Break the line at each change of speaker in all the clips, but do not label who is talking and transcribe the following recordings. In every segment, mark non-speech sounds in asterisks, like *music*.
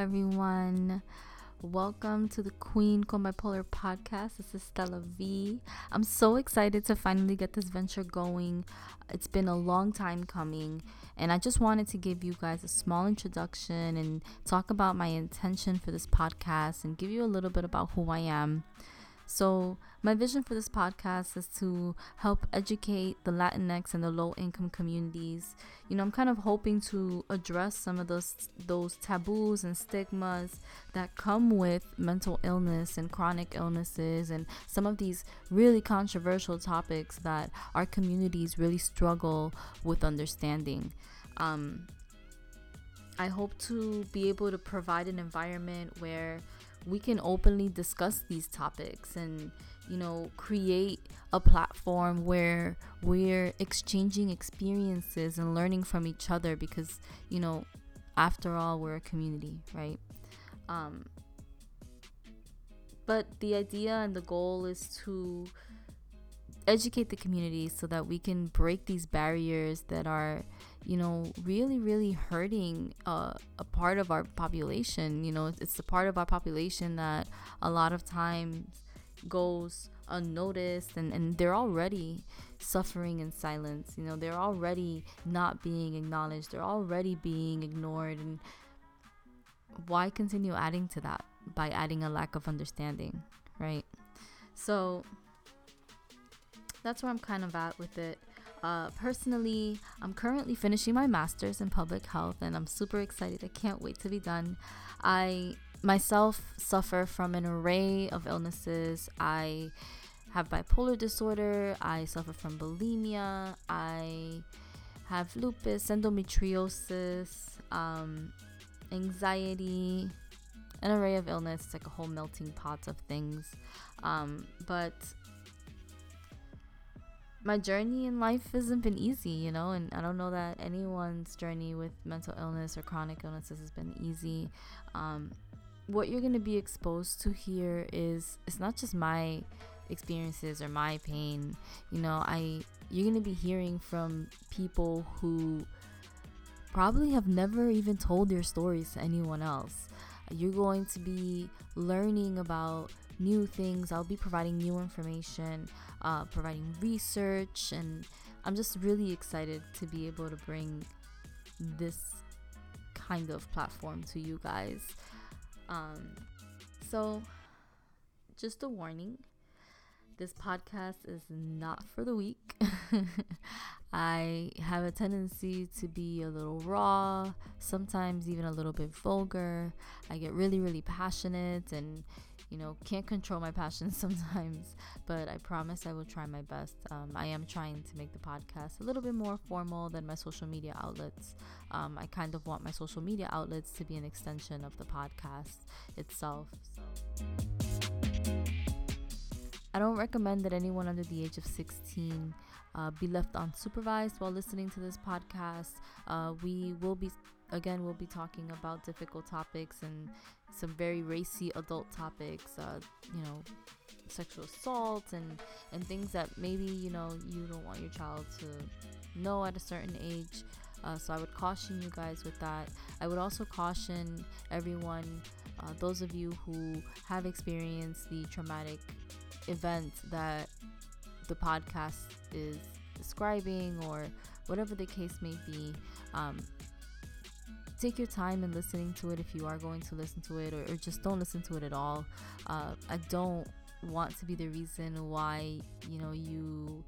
Everyone. Welcome to the Queen Con Bipolar podcast. This is Stella V. I'm so excited to finally get this venture going. It's been a long time coming, and I just wanted to give you guys a small introduction and talk about my intention for this podcast and give you a little bit about who I am. So, my vision for this podcast is to help educate the Latinx and the low income communities. You know, I'm kind of hoping to address some of those those taboos and stigmas that come with mental illness and chronic illnesses and some of these really controversial topics that our communities really struggle with understanding. Um, I hope to be able to provide an environment where we can openly discuss these topics and you know create a platform where we're exchanging experiences and learning from each other because you know after all we're a community right? Um but the idea and the goal is to educate the community so that we can break these barriers that are you know really really hurting uh, a part of our population. You know it's, it's the part of our population that a lot of times goes unnoticed and, and they're already suffering in silence. You know they're already not being acknowledged. They're already being ignored. And why continue adding to that by adding a lack of understanding right? So that's where I'm kind of at with it. Uh, personally, I'm currently finishing my master's in public health and I'm super excited. I can't wait to be done. I myself suffer from an array of illnesses. I have bipolar disorder, I suffer from bulimia, I have lupus, endometriosis, um, anxiety, an array of illness. Like a whole melting pot of things. Um, but my journey in life hasn't been easy, you know, and I don't know that anyone's journey with mental illness or chronic illnesses has been easy. Um, what you're going to be exposed to here is it's not just my experiences or my pain. You know, I you're going to be hearing from people who probably have never even told their stories to anyone else. You're going to be learning about new things. I'll be providing new information, uh, providing research, and I'm just really excited to be able to bring this kind of platform to you guys. Um, so, just a warning this podcast is not for the weak. *laughs* I have a tendency to be a little raw, sometimes even a little bit vulgar. I get really, really passionate and you know, can't control my *laughs* passions sometimes, but I promise I will try my best. Um, I am trying to make the podcast a little bit more formal than my social media outlets. Um, I kind of want my social media outlets to be an extension of the podcast itself. So. I don't recommend that anyone under the age of 16 uh, be left unsupervised while listening to this podcast. Uh, we will be again we'll be talking about difficult topics and some very racy adult topics uh, you know sexual assault and and things that maybe you know you don't want your child to know at a certain age uh, so i would caution you guys with that i would also caution everyone uh, those of you who have experienced the traumatic event that the podcast is describing or whatever the case may be um, take your time in listening to it if you are going to listen to it, or, or just don't listen to it at all. Uh, I don't want to be the reason why you know you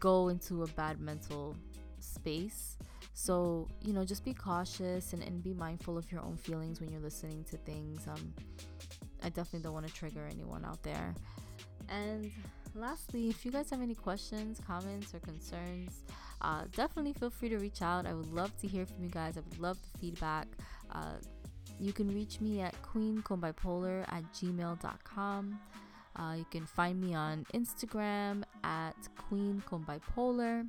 go into a bad mental space. So, you know, just be cautious and, and be mindful of your own feelings when you're listening to things. Um, I definitely don't want to trigger anyone out there. And lastly, if you guys have any questions, comments, or concerns, uh, definitely feel free to reach out. I would love to hear from you guys. I would love the feedback. Uh, you can reach me at queenconbipolar at gmail.com. Uh, you can find me on Instagram at queenconbipolar,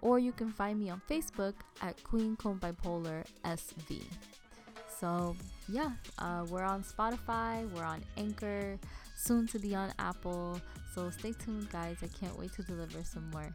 or you can find me on Facebook at queenconbipolar SV. So, yeah, uh, we're on Spotify, we're on Anchor, soon to be on Apple. So, stay tuned, guys. I can't wait to deliver some more.